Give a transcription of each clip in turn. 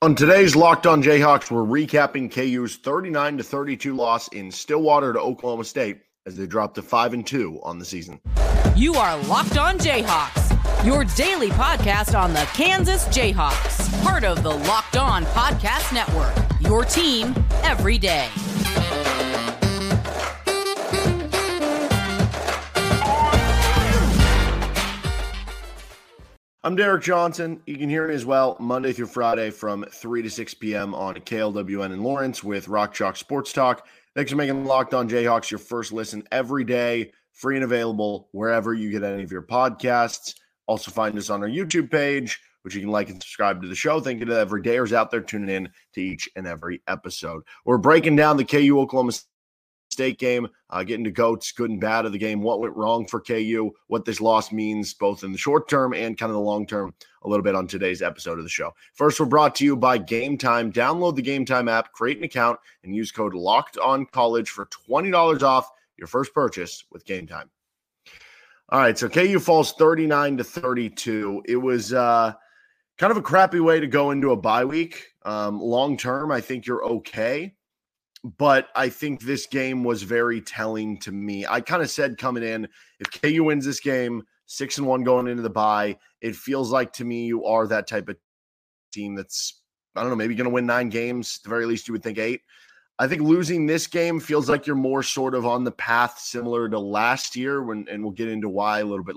On today's Locked On Jayhawks, we're recapping KU's 39 32 loss in Stillwater to Oklahoma State as they dropped to 5 and 2 on the season. You are Locked On Jayhawks, your daily podcast on the Kansas Jayhawks, part of the Locked On Podcast Network. Your team every day. I'm Derek Johnson. You can hear me as well Monday through Friday from 3 to 6 p.m. on KLWN in Lawrence with Rock Chalk Sports Talk. Thanks for making Locked On Jayhawks your first listen every day, free and available wherever you get any of your podcasts. Also, find us on our YouTube page, which you can like and subscribe to the show. Thank you to every dayers out there tuning in to each and every episode. We're breaking down the KU Oklahoma State game, uh, getting to goats, good and bad of the game, what went wrong for KU, what this loss means both in the short term and kind of the long term, a little bit on today's episode of the show. First, we're brought to you by Game Time. Download the Game Time app, create an account, and use code Locked On College for twenty dollars off your first purchase with Game Time. All right, so KU falls thirty nine to thirty two. It was. uh kind of a crappy way to go into a bye week. Um, long term, I think you're okay but I think this game was very telling to me. I kind of said coming in, if KU wins this game, six and one going into the bye, it feels like to me you are that type of team that's I don't know, maybe going to win nine games. At the very least, you would think eight. I think losing this game feels like you're more sort of on the path similar to last year when, and we'll get into why a little bit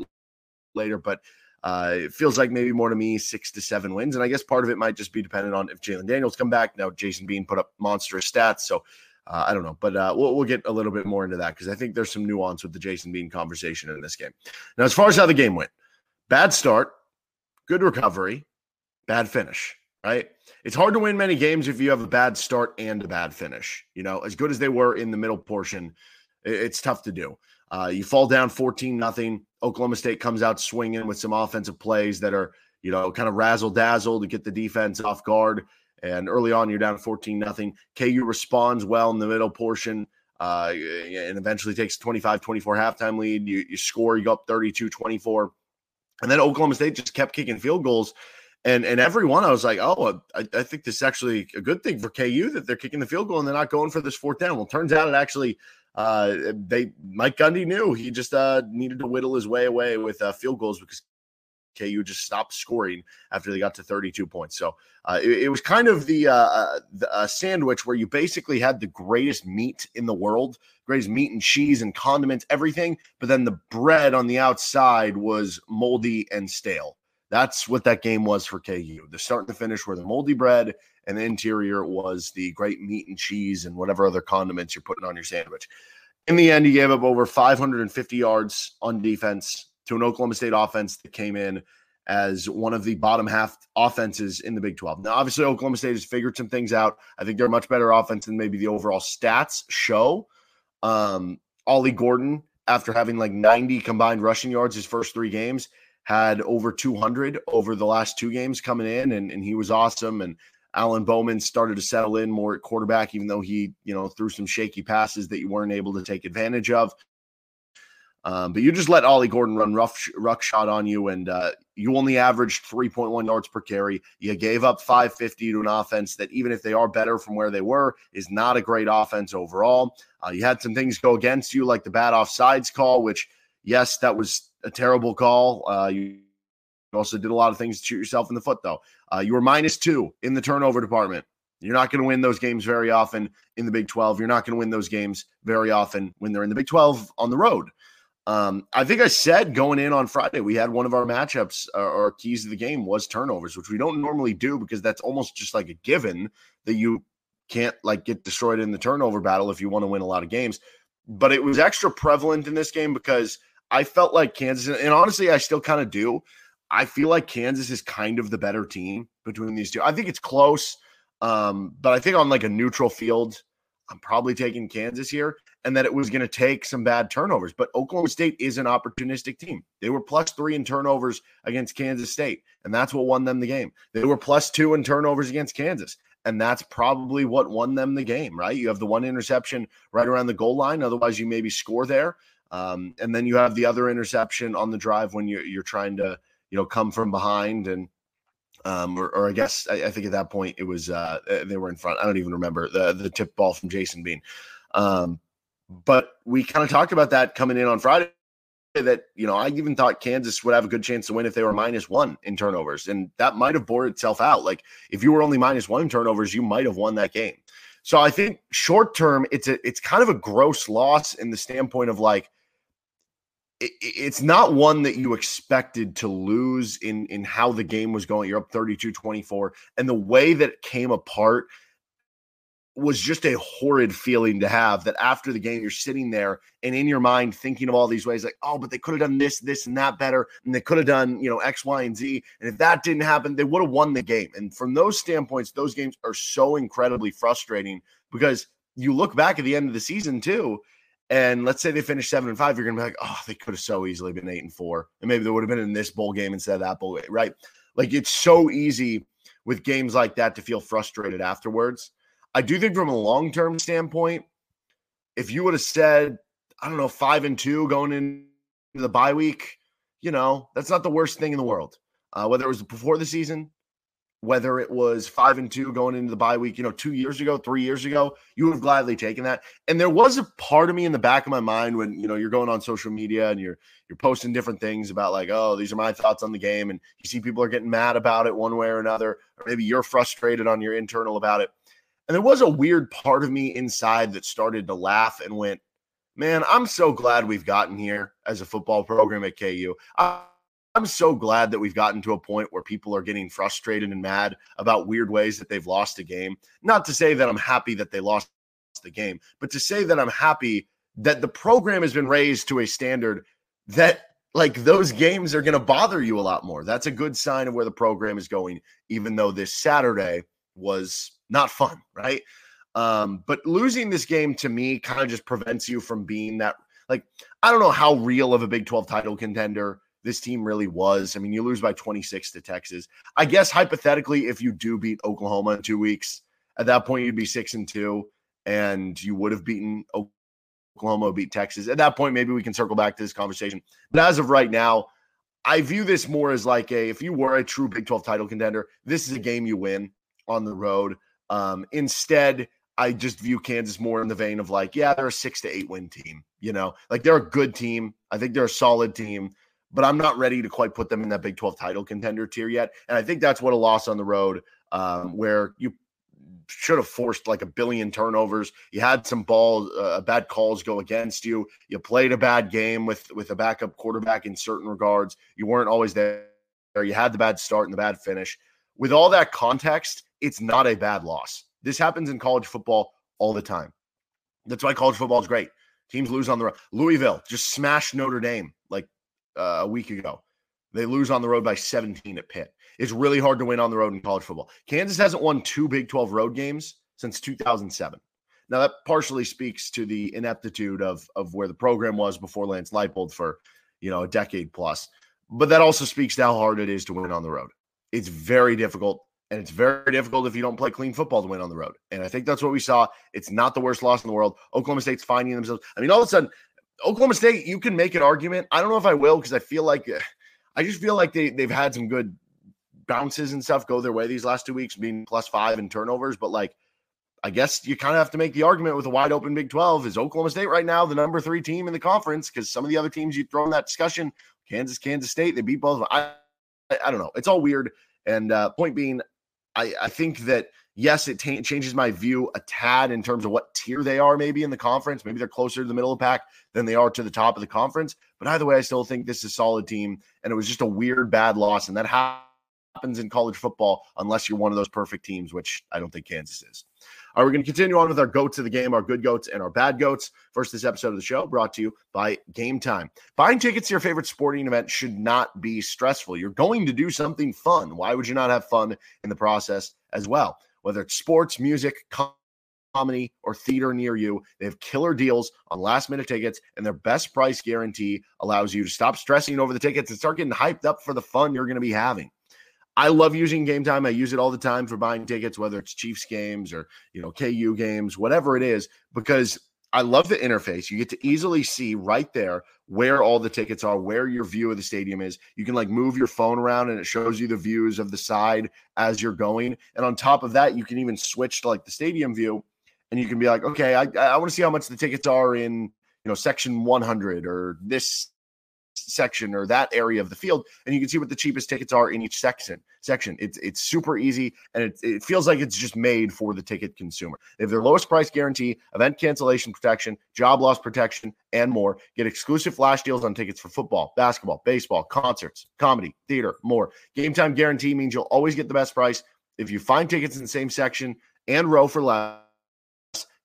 later. But uh, it feels like maybe more to me six to seven wins, and I guess part of it might just be dependent on if Jalon Daniels come back. Now Jason Bean put up monstrous stats, so uh, I don't know, but uh, we'll we'll get a little bit more into that because I think there's some nuance with the Jason Bean conversation in this game. Now, as far as how the game went, bad start, good recovery, bad finish. Right? It's hard to win many games if you have a bad start and a bad finish. You know, as good as they were in the middle portion, it's tough to do. Uh, you fall down 14 nothing. Oklahoma State comes out swinging with some offensive plays that are, you know, kind of razzle dazzle to get the defense off guard. And early on, you're down 14 nothing. KU responds well in the middle portion uh, and eventually takes 25 24 halftime lead. You, you score, you go up 32 24. And then Oklahoma State just kept kicking field goals. And and every one, I was like, oh, I, I think this is actually a good thing for KU that they're kicking the field goal and they're not going for this fourth down. Well, turns out it actually uh, they Mike Gundy knew he just uh, needed to whittle his way away with uh, field goals because KU just stopped scoring after they got to 32 points. So uh, it, it, was kind of the, uh, uh the uh, sandwich where you basically had the greatest meat in the world, greatest meat and cheese and condiments, everything, but then the bread on the outside was moldy and stale. That's what that game was for KU. The start the finish were the moldy bread and the interior was the great meat and cheese and whatever other condiments you're putting on your sandwich. In the end, he gave up over 550 yards on defense to an Oklahoma State offense that came in as one of the bottom half offenses in the Big 12. Now, obviously, Oklahoma State has figured some things out. I think they're a much better offense than maybe the overall stats show. Um, Ollie Gordon, after having like 90 combined rushing yards his first three games, had over 200 over the last two games coming in, and, and he was awesome. And Alan Bowman started to settle in more at quarterback, even though he, you know, threw some shaky passes that you weren't able to take advantage of. Um, but you just let Ollie Gordon run rough ruck shot on you, and uh, you only averaged 3.1 yards per carry. You gave up 550 to an offense that, even if they are better from where they were, is not a great offense overall. Uh, you had some things go against you, like the bad offsides call, which, yes, that was a terrible call. Uh, you also did a lot of things to shoot yourself in the foot, though. Uh, you were minus two in the turnover department. You're not going to win those games very often in the Big 12. You're not going to win those games very often when they're in the Big 12 on the road. Um, I think I said going in on Friday, we had one of our matchups uh, or keys to the game was turnovers, which we don't normally do because that's almost just like a given that you can't like get destroyed in the turnover battle if you want to win a lot of games. But it was extra prevalent in this game because I felt like Kansas, and honestly, I still kind of do. I feel like Kansas is kind of the better team between these two. I think it's close, um, but I think on like a neutral field, I'm probably taking Kansas here, and that it was going to take some bad turnovers. But Oklahoma State is an opportunistic team. They were plus three in turnovers against Kansas State, and that's what won them the game. They were plus two in turnovers against Kansas, and that's probably what won them the game, right? You have the one interception right around the goal line. Otherwise, you maybe score there. Um, and then you have the other interception on the drive when you're, you're trying to you know, come from behind and Um, or, or I guess I, I, think at that point it was uh, they were in front. I don't even remember the the tip ball from Jason Bean. Um, but we kind of talked about that coming in on Friday. That you know, I even thought Kansas would have a good chance to win if they were minus one in turnovers, and that might have bore itself out. Like if you were only minus one turnovers, you might have won that game. So I think short term, it's a it's kind of a gross loss in the standpoint of like it's not one that you expected to lose in in how the game was going. You're up 32-24 and the way that it came apart was just a horrid feeling to have that after the game you're sitting there and in your mind thinking of all these ways like oh but they could have done this this and that better and they could have done you know x y and z and if that didn't happen they would have won the game and from those standpoints those games are so incredibly frustrating because you look back at the end of the season too and let's say they finish seven and five, you're gonna be like, oh, they could have so easily been eight and four, and maybe they would have been in this bowl game instead of that bowl game, right? Like it's so easy with games like that to feel frustrated afterwards. I do think from a long term standpoint, if you would have said, I don't know, five and two going into the bye week, you know, that's not the worst thing in the world. Uh, whether it was before the season, whether it was five and two going into the bye week, you know, two years ago, three years ago, you would have gladly taken that. And there was a part of me in the back of my mind when you know you're going on social media and you're you're posting different things about like, oh, these are my thoughts on the game, and you see people are getting mad about it one way or another, or maybe you're frustrated on your internal about it. And there was a weird part of me inside that started to laugh and went, man, I'm so glad we've gotten here as a football program at KU. I- I'm so glad that we've gotten to a point where people are getting frustrated and mad about weird ways that they've lost a game. Not to say that I'm happy that they lost the game, but to say that I'm happy that the program has been raised to a standard that like those games are going to bother you a lot more. That's a good sign of where the program is going, even though this Saturday was not fun, right? Um, but losing this game to me kind of just prevents you from being that like I don't know how real of a Big 12 title contender this team really was. I mean, you lose by 26 to Texas. I guess hypothetically, if you do beat Oklahoma in two weeks, at that point you'd be six and two, and you would have beaten Oklahoma, beat Texas. At that point, maybe we can circle back to this conversation. But as of right now, I view this more as like a if you were a true Big 12 title contender, this is a game you win on the road. Um, instead, I just view Kansas more in the vein of like, yeah, they're a six to eight win team. You know, like they're a good team. I think they're a solid team but I'm not ready to quite put them in that Big 12 title contender tier yet. And I think that's what a loss on the road, um, where you should have forced like a billion turnovers. You had some ball, uh, bad calls go against you. You played a bad game with with a backup quarterback in certain regards. You weren't always there. You had the bad start and the bad finish. With all that context, it's not a bad loss. This happens in college football all the time. That's why college football is great. Teams lose on the road. Louisville just smashed Notre Dame uh, a week ago. They lose on the road by 17 at Pitt. It's really hard to win on the road in college football. Kansas hasn't won two Big 12 road games since 2007. Now that partially speaks to the ineptitude of of where the program was before Lance Leipold for you know a decade plus, but that also speaks to how hard it is to win on the road. It's very difficult, and it's very difficult if you don't play clean football to win on the road. And I think that's what we saw. It's not the worst loss in the world. Oklahoma State's finding themselves. I mean, all of a sudden, Oklahoma State, you can make an argument. I don't know if I will because I feel like I just feel like they they've had some good bounces and stuff go their way these last two weeks, being plus five in turnovers. But like, I guess you kind of have to make the argument with a wide open Big 12. Is Oklahoma State right now the number three team in the conference? Because some of the other teams you throw in that discussion, Kansas, Kansas State, they beat both. I, I don't know. It's all weird. And uh, point being, I, I think that yes, it t- changes my view a tad in terms of what tier they are, maybe in the conference. Maybe they're closer to the middle of the pack than they are to the top of the conference. But either way, I still think this is a solid team. And it was just a weird, bad loss. And that happens in college football unless you're one of those perfect teams, which I don't think Kansas is. All right, we're going to continue on with our goats of the game, our good goats and our bad goats. First, this episode of the show brought to you by Game Time. Buying tickets to your favorite sporting event should not be stressful. You're going to do something fun. Why would you not have fun in the process as well? Whether it's sports, music, comedy, or theater near you. They have killer deals on last minute tickets, and their best price guarantee allows you to stop stressing over the tickets and start getting hyped up for the fun you're going to be having. I love using game time. I use it all the time for buying tickets, whether it's Chiefs games or you know KU games, whatever it is, because I love the interface. You get to easily see right there where all the tickets are, where your view of the stadium is. You can like move your phone around and it shows you the views of the side as you're going. And on top of that, you can even switch to like the stadium view and you can be like, okay, I, I want to see how much the tickets are in, you know, section 100 or this section or that area of the field, and you can see what the cheapest tickets are in each section. Section. It's it's super easy, and it, it feels like it's just made for the ticket consumer. They have their lowest price guarantee, event cancellation protection, job loss protection, and more. Get exclusive flash deals on tickets for football, basketball, baseball, concerts, comedy, theater, more. Game time guarantee means you'll always get the best price if you find tickets in the same section and row for less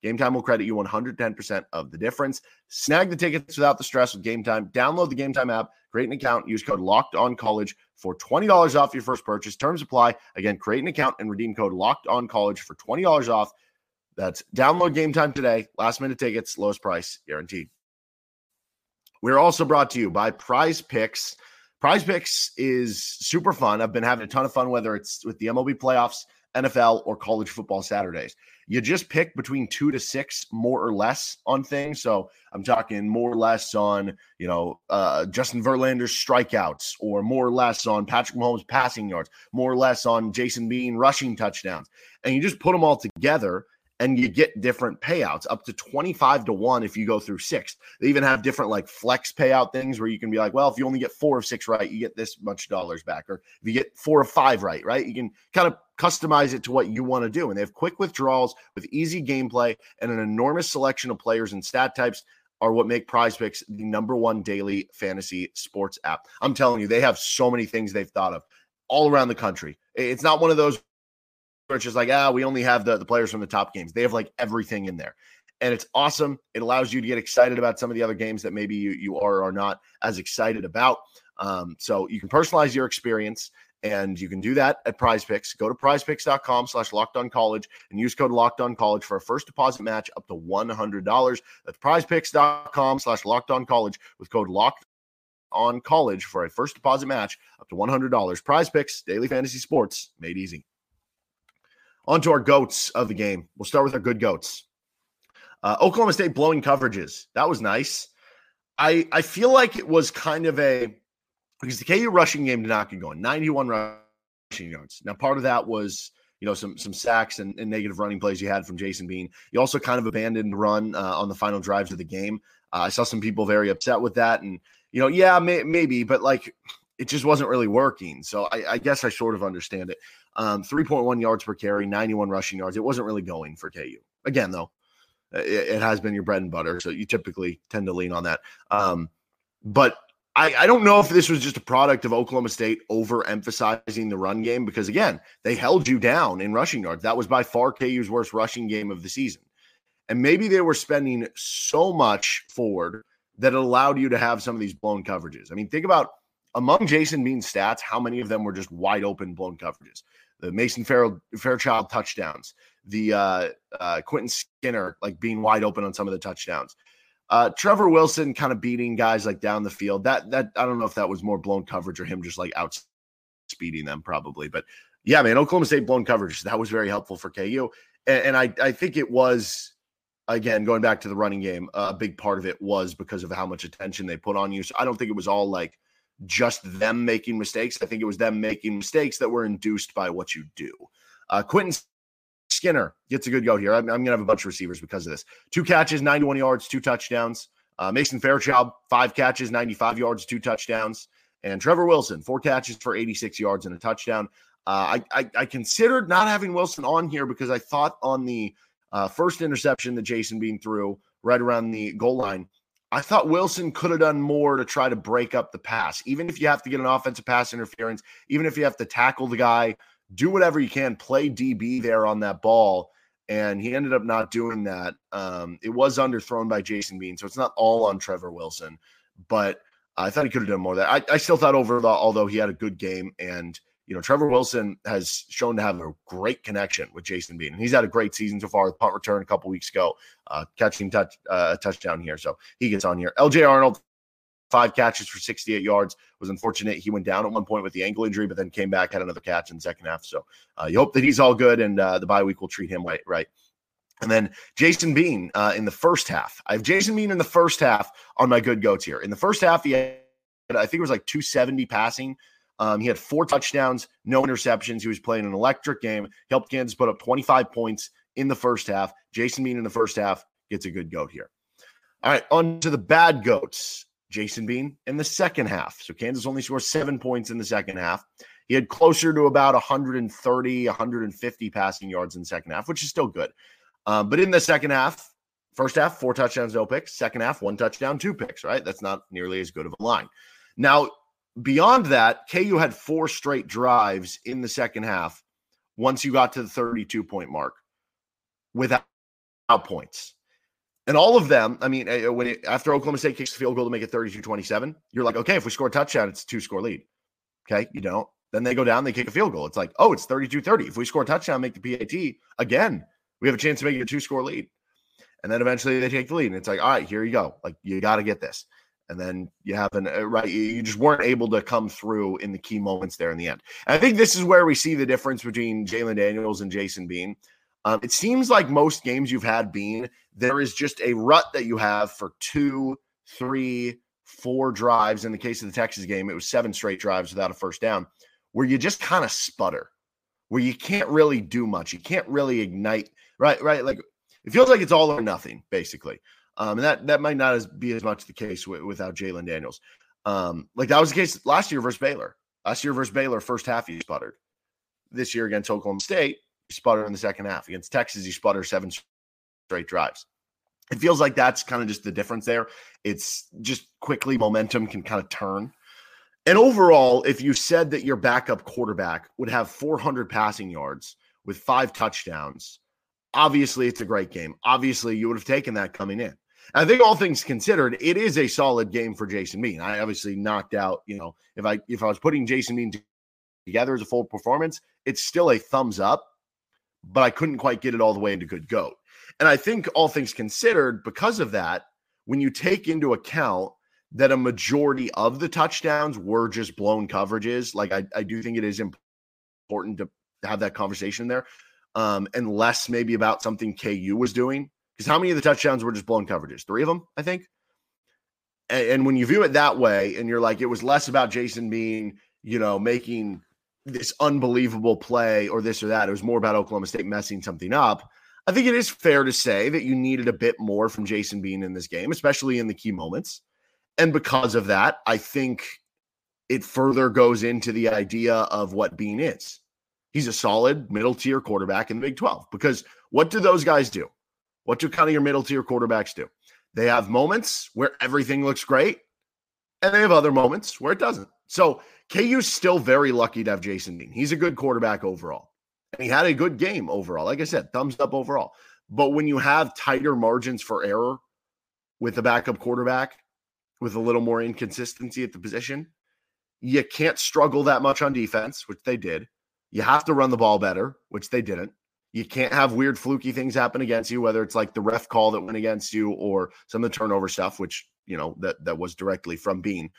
Game Time will credit you 110% of the difference. Snag the tickets without the stress with Game Time. Download the Game Time app, create an account, use code Locked On College for $20 off your first purchase. Terms apply. Again, create an account and redeem code Locked On College for $20 off. That's download Game Time today. Last minute tickets, lowest price guaranteed. We're also brought to you by Prize Picks. Prize Picks is super fun. I've been having a ton of fun, whether it's with the MLB playoffs, NFL, or college football Saturdays you just pick between two to six more or less on things. So I'm talking more or less on, you know, uh, Justin Verlander's strikeouts or more or less on Patrick Mahomes passing yards, more or less on Jason Bean rushing touchdowns. And you just put them all together and you get different payouts up to 25 to 1 if you go through six. They even have different like flex payout things where you can be like, well, if you only get four of six right, you get this much dollars back. Or if you get four of five right, right? You can kind of customize it to what you want to do. And they have quick withdrawals with easy gameplay and an enormous selection of players and stat types are what make prize picks the number one daily fantasy sports app. I'm telling you, they have so many things they've thought of all around the country. It's not one of those where it's just like, ah, we only have the, the players from the top games. They have like everything in there. And it's awesome. It allows you to get excited about some of the other games that maybe you, you are or are not as excited about. Um, so you can personalize your experience and you can do that at prize picks. Go to prizepicks.com slash locked on college and use code locked on college for a first deposit match up to $100. That's prizepicks.com slash locked on college with code locked on college for a first deposit match up to $100. Prize picks, daily fantasy sports made easy. On to our goats of the game. We'll start with our good goats. Uh, Oklahoma State blowing coverages. That was nice. I I feel like it was kind of a because the KU rushing game did not get going. 91 rushing yards. Now, part of that was you know some some sacks and, and negative running plays you had from Jason Bean. You also kind of abandoned run uh, on the final drives of the game. Uh, I saw some people very upset with that, and you know, yeah, may, maybe, but like it just wasn't really working. So I, I guess I sort of understand it. Um, 3.1 yards per carry, 91 rushing yards. It wasn't really going for KU. Again, though, it, it has been your bread and butter, so you typically tend to lean on that. Um, but I, I don't know if this was just a product of Oklahoma State overemphasizing the run game because, again, they held you down in rushing yards. That was by far KU's worst rushing game of the season. And maybe they were spending so much forward that it allowed you to have some of these blown coverages. I mean, think about among Jason Bean's stats, how many of them were just wide open blown coverages? The Mason Fairchild touchdowns, the uh, uh, Quentin Skinner like being wide open on some of the touchdowns. Uh, Trevor Wilson kind of beating guys like down the field. That that I don't know if that was more blown coverage or him just like out speeding them probably. But yeah, man, Oklahoma State blown coverage that was very helpful for KU, and, and I I think it was again going back to the running game. a big part of it was because of how much attention they put on you. So I don't think it was all like just them making mistakes. I think it was them making mistakes that were induced by what you do. Uh, Quentin Skinner gets a good go here. I'm, I'm going to have a bunch of receivers because of this. Two catches, 91 yards, two touchdowns. Uh, Mason Fairchild, five catches, 95 yards, two touchdowns. And Trevor Wilson, four catches for 86 yards and a touchdown. Uh, I, I, I, considered not having Wilson on here because I thought on the uh, first interception that Jason Bean threw right around the goal line, I thought Wilson could have done more to try to break up the pass. Even if you have to get an offensive pass interference, even if you have to tackle the guy do whatever you can, play DB there on that ball. And he ended up not doing that. Um, it was underthrown by Jason Bean, so it's not all on Trevor Wilson, but I thought he could have done more of that. I, I still thought overall, although he had a good game, and you know, Trevor Wilson has shown to have a great connection with Jason Bean, and he's had a great season so far. Punt return a couple weeks ago, uh, catching touch uh, touchdown here, so he gets on here. LJ Arnold five catches for 68 yards. Was unfortunate. He went down at one point with the ankle injury, but then came back, had another catch in the second half. So uh, you hope that he's all good and uh, the bye week will treat him right. right. And then Jason Bean uh, in the first half. I have Jason Bean in the first half on my good goats here. In the first half, he had, I think it was like 270 passing. Um, he had four touchdowns, no interceptions. He was playing an electric game. He helped Kansas put up 25 points in the first half. Jason Bean in the first half gets a good goat here. All right, on to the bad goats. Jason Bean in the second half. So Kansas only scored seven points in the second half. He had closer to about 130, 150 passing yards in the second half, which is still good. Um, but in the second half, first half, four touchdowns, no picks. Second half, one touchdown, two picks, right? That's not nearly as good of a line. Now, beyond that, KU had four straight drives in the second half once you got to the 32 point mark without points. And all of them, I mean, eh, when it, after Oklahoma State kicks the field goal to make it 32 27, you're like, okay, if we score a touchdown, it's a two score lead. Okay, you don't. Then they go down, they kick a field goal. It's like, oh, it's 32 30. If we score a touchdown, make the PAT again, we have a chance to make it a two score lead. And then eventually they take the lead. And it's like, all right, here you go. Like, you got to get this. And then you have an, uh, right, you just weren't able to come through in the key moments there in the end. And I think this is where we see the difference between Jalon Daniels and Jason Bean. Um, it seems like most games you've had Bean, there is just a rut that you have for two, three, four drives. In the case of the Texas game, it was seven straight drives without a first down, where you just kind of sputter, where you can't really do much. You can't really ignite right? Right. Like it feels like it's all or nothing, basically. Um, and that that might not as, be as much the case without Jalon Daniels. Um, like that was the case last year versus Baylor. Last year versus Baylor, first half he sputtered. This year against Oklahoma State, he sputtered in the second half. Against Texas, he sputtered seven straight drives. It feels like that's kind of just the difference there. It's just quickly momentum can kind of turn. And overall, if you said that your backup quarterback would have 400 passing yards with five touchdowns, obviously it's a great game. Obviously, you would have taken that coming in. I think all things considered, it is a solid game for Jason Bean. I obviously knocked out, you know, if I if I was putting Jason Bean together as a full performance, it's still a thumbs up, but I couldn't quite get it all the way into good goat. And I think all things considered, because of that, when you take into account that a majority of the touchdowns were just blown coverages, like I, I do think it is important to have that conversation there um, and less maybe about something KU was doing. Because how many of the touchdowns were just blown coverages? Three of them, I think. And, and when you view it that way, and you're like, it was less about Jason Bean, you know, making this unbelievable play or this or that. It was more about Oklahoma State messing something up. I think it is fair to say that you needed a bit more from Jason Bean in this game, especially in the key moments. And because of that, I think it further goes into the idea of what Bean is he's a solid middle tier quarterback in the Big 12. Because what do those guys do? What do kind of your middle tier quarterbacks do? They have moments where everything looks great, and they have other moments where it doesn't. So KU's still very lucky to have Jason Bean. He's a good quarterback overall. And he had a good game overall. Like I said, thumbs up overall. But when you have tighter margins for error with the backup quarterback, with a little more inconsistency at the position, you can't struggle that much on defense, which they did. You have to run the ball better, which they didn't. You can't have weird fluky things happen against you, whether it's like the ref call that went against you or some of the turnover stuff, which you know that that was directly from Bean.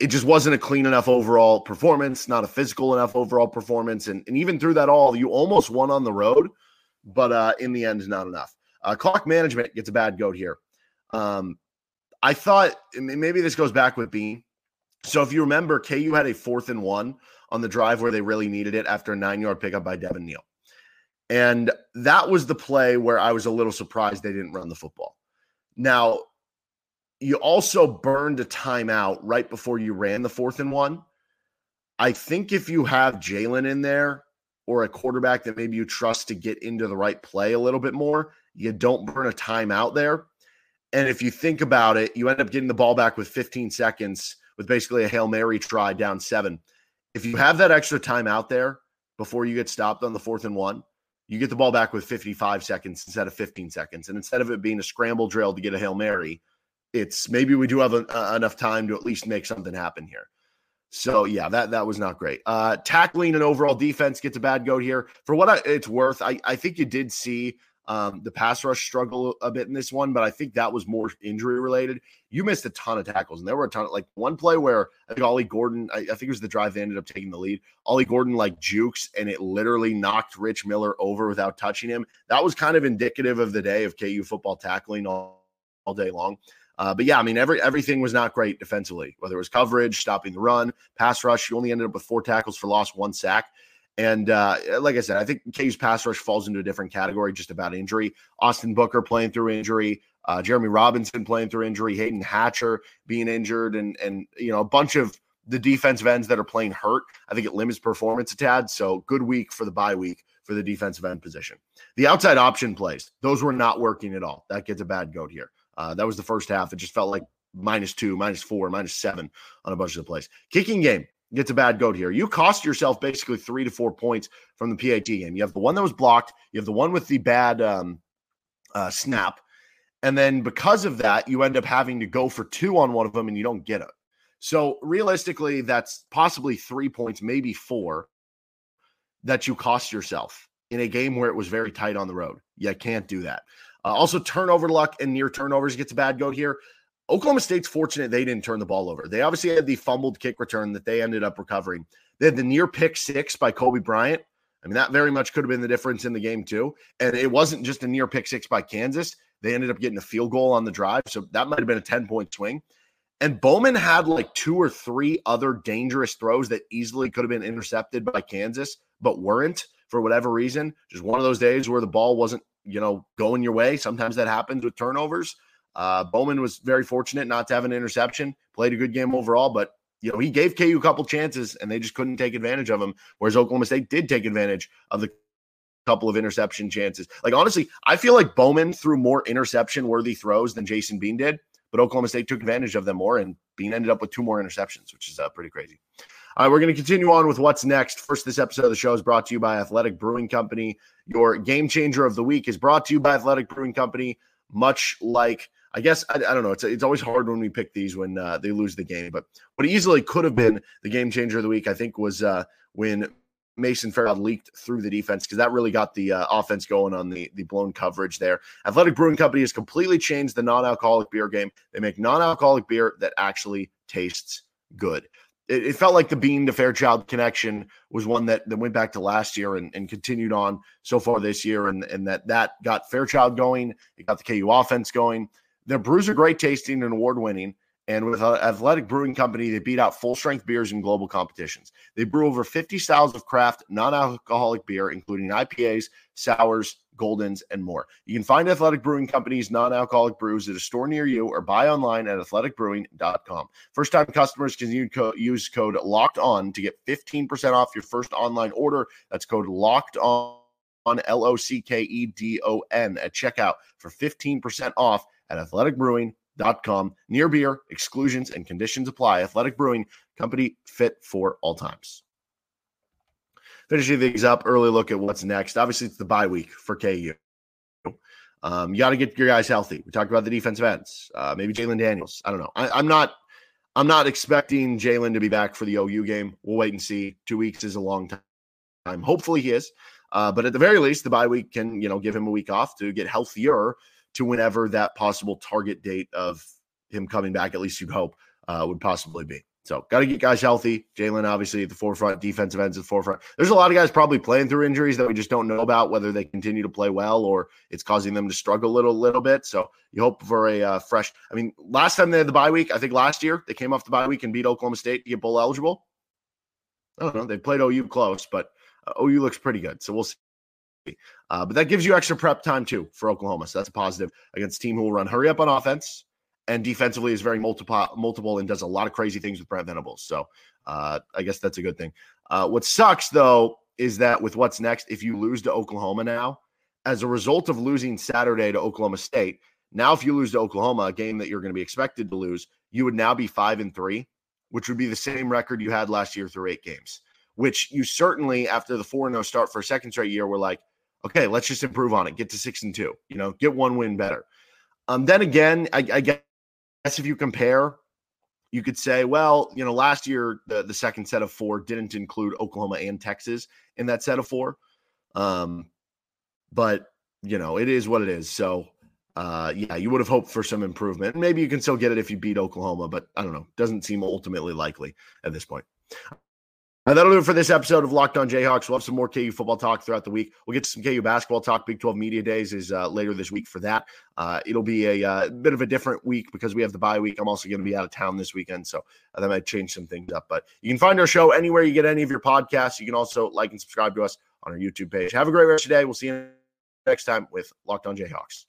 It just wasn't a clean enough overall performance, not a physical enough overall performance, and, and even through that all, you almost won on the road, but uh, in the end, not enough. Uh, clock management gets a bad goat here. Um, I thought maybe this goes back with Bean. So if you remember, KU had a fourth and one on the drive where they really needed it after a nine yard pickup by Devin Neal. And that was the play where I was a little surprised they didn't run the football. Now, you also burned a timeout right before you ran the fourth and one. I think if you have Jalon in there or a quarterback that maybe you trust to get into the right play a little bit more, you don't burn a timeout there. And if you think about it, you end up getting the ball back with 15 seconds with basically a Hail Mary try down seven if you have that extra time out there before you get stopped on the fourth and one, you get the ball back with 55 seconds instead of 15 seconds. And instead of it being a scramble drill to get a Hail Mary, it's maybe we do have a, uh, enough time to at least make something happen here. So yeah, that that was not great. Uh, tackling and overall defense gets a bad goat here. For what I, it's worth, I, I think you did see Um, the pass rush struggle a bit in this one, but I think that was more injury related. You missed a ton of tackles, and there were a ton of like one play where I think Ollie Gordon, I, I think it was the drive they ended up taking the lead. Ollie Gordon like jukes, and it literally knocked Rich Miller over without touching him. That was kind of indicative of the day of KU football tackling all, all day long. Uh, but yeah, I mean, every everything was not great defensively, whether it was coverage, stopping the run, pass rush. You only ended up with four tackles for loss, one sack. And uh, like I said, I think KU's pass rush falls into a different category just about injury. Austin Booker playing through injury, uh, Jereme Robinson playing through injury, Hayden Hatcher being injured, and and you know a bunch of the defensive ends that are playing hurt. I think it limits performance a tad. So good week for the bye week for the defensive end position. The outside option plays, those were not working at all. That gets a bad goat here. Uh, that was the first half. It just felt like minus two, minus four, minus seven on a bunch of the plays. Kicking game, gets a bad goat here. You cost yourself basically three to four points from the PAT game. You have the one that was blocked, you have the one with the bad um, uh, snap, and then because of that, you end up having to go for two on one of them, and you don't get it. So realistically, that's possibly three points, maybe four, that you cost yourself in a game where it was very tight on the road. You can't do that. Uh, also, turnover luck and near turnovers gets a bad go here. Oklahoma State's fortunate they didn't turn the ball over. They obviously had the fumbled kick return that they ended up recovering. They had the near pick six by Cobee Bryant. I mean, that very much could have been the difference in the game, too. And it wasn't just a near pick six by Kansas. They ended up getting a field goal on the drive. So that might have been a 10 point swing. And Bowman had like two or three other dangerous throws that easily could have been intercepted by Kansas, but weren't for whatever reason. Just one of those days where the ball wasn't, you know, going your way. Sometimes that happens with turnovers. Uh, Bowman was very fortunate not to have an interception, played a good game overall, but you know, he gave KU a couple chances and they just couldn't take advantage of them. Whereas Oklahoma State did take advantage of the couple of interception chances. Like honestly, I feel like Bowman threw more interception worthy throws than Jason Bean did, but Oklahoma State took advantage of them more, and Bean ended up with two more interceptions, which is uh, pretty crazy. Right, we're going to continue on with what's next. First, this episode of the show is brought to you by Athletic Brewing Company. Your game changer of the week is brought to you by Athletic Brewing Company. Much like I guess I, I, don't know. It's it's always hard when we pick these when uh, they lose the game. But what easily could have been the game changer of the week, I think, was uh, when Mason Farrell leaked through the defense because that really got the uh, offense going on the the blown coverage there. Athletic Brewing Company has completely changed the non-alcoholic beer game. They make non-alcoholic beer that actually tastes good. It, it felt like the Bean to Fairchild connection was one that, that went back to last year and, and continued on so far this year, and, and that that got Fairchild going. It got the KU offense going. Their brews are great tasting and award winning. And with Athletic Brewing Company, they beat out full strength beers in global competitions. They brew over 50 styles of craft non alcoholic beer, including IPAs, sours, Goldens, and more. You can find Athletic Brewing Company's non alcoholic brews at a store near you or buy online at athleticbrewing.com. First time customers can use code locked on to get 15% off your first online order. That's code locked on. On L O C K E D O N at checkout for 15% off at athleticbrewing.com. Near beer, exclusions and conditions apply. Athletic Brewing Company fit for all times. Finishing things up, early look at what's next. Obviously, it's the bye week for KU. Um, you got to get your guys healthy. We talked about the defensive ends, uh, maybe Jalon Daniels. I don't know. I, I'm not. I'm not expecting Jalon to be back for the OU game. We'll wait and see. Two weeks is a long time. Hopefully, he is. Uh, but at the very least, the bye week can you know give him a week off to get healthier to whenever that possible target date of him coming back, at least you'd hope, uh, would possibly be. So, got to get guys healthy. Jalon, obviously, at the forefront, defensive ends at the forefront. There's a lot of guys probably playing through injuries that we just don't know about, whether they continue to play well or it's causing them to struggle a little, little bit. So, you hope for a uh, fresh. I mean, last time they had the bye week, I think last year they came off the bye week and beat Oklahoma State to get bowl eligible. I don't know. They played OU close, but uh, OU looks pretty good. So, we'll see. Uh, but that gives you extra prep time too for Oklahoma. So that's a positive against team who will run hurry up on offense and defensively is very multiple, multiple and does a lot of crazy things with Brent Venables. So uh, I guess that's a good thing. Uh, what sucks though is that with what's next, if you lose to Oklahoma now, as a result of losing Saturday to Oklahoma State, now if you lose to Oklahoma, a game that you're going to be expected to lose, you would now be five and three, which would be the same record you had last year through eight games. Which you certainly, after the 4 and 0 start for a second straight year, were like, okay, let's just improve on it, get to six and two, you know, get one win better. Um, then again, I, I guess if you compare, you could say, well, you know, last year the, the second set of four didn't include Oklahoma and Texas in that set of four. Um, but you know, it is what it is. So, uh, yeah, you would have hoped for some improvement. Maybe you can still get it if you beat Oklahoma, but I don't know. Doesn't seem ultimately likely at this point. That'll do it for this episode of Locked On Jayhawks. We'll have some more KU football talk throughout the week. We'll get some KU basketball talk. Big 12 Media Days is uh, later this week for that. Uh, it'll be a uh, bit of a different week because we have the bye week. I'm also going to be out of town this weekend, so uh, that might change some things up. But you can find our show anywhere you get any of your podcasts. You can also like and subscribe to us on our YouTube page. Have a great rest of your day. We'll see you next time with Locked On Jayhawks.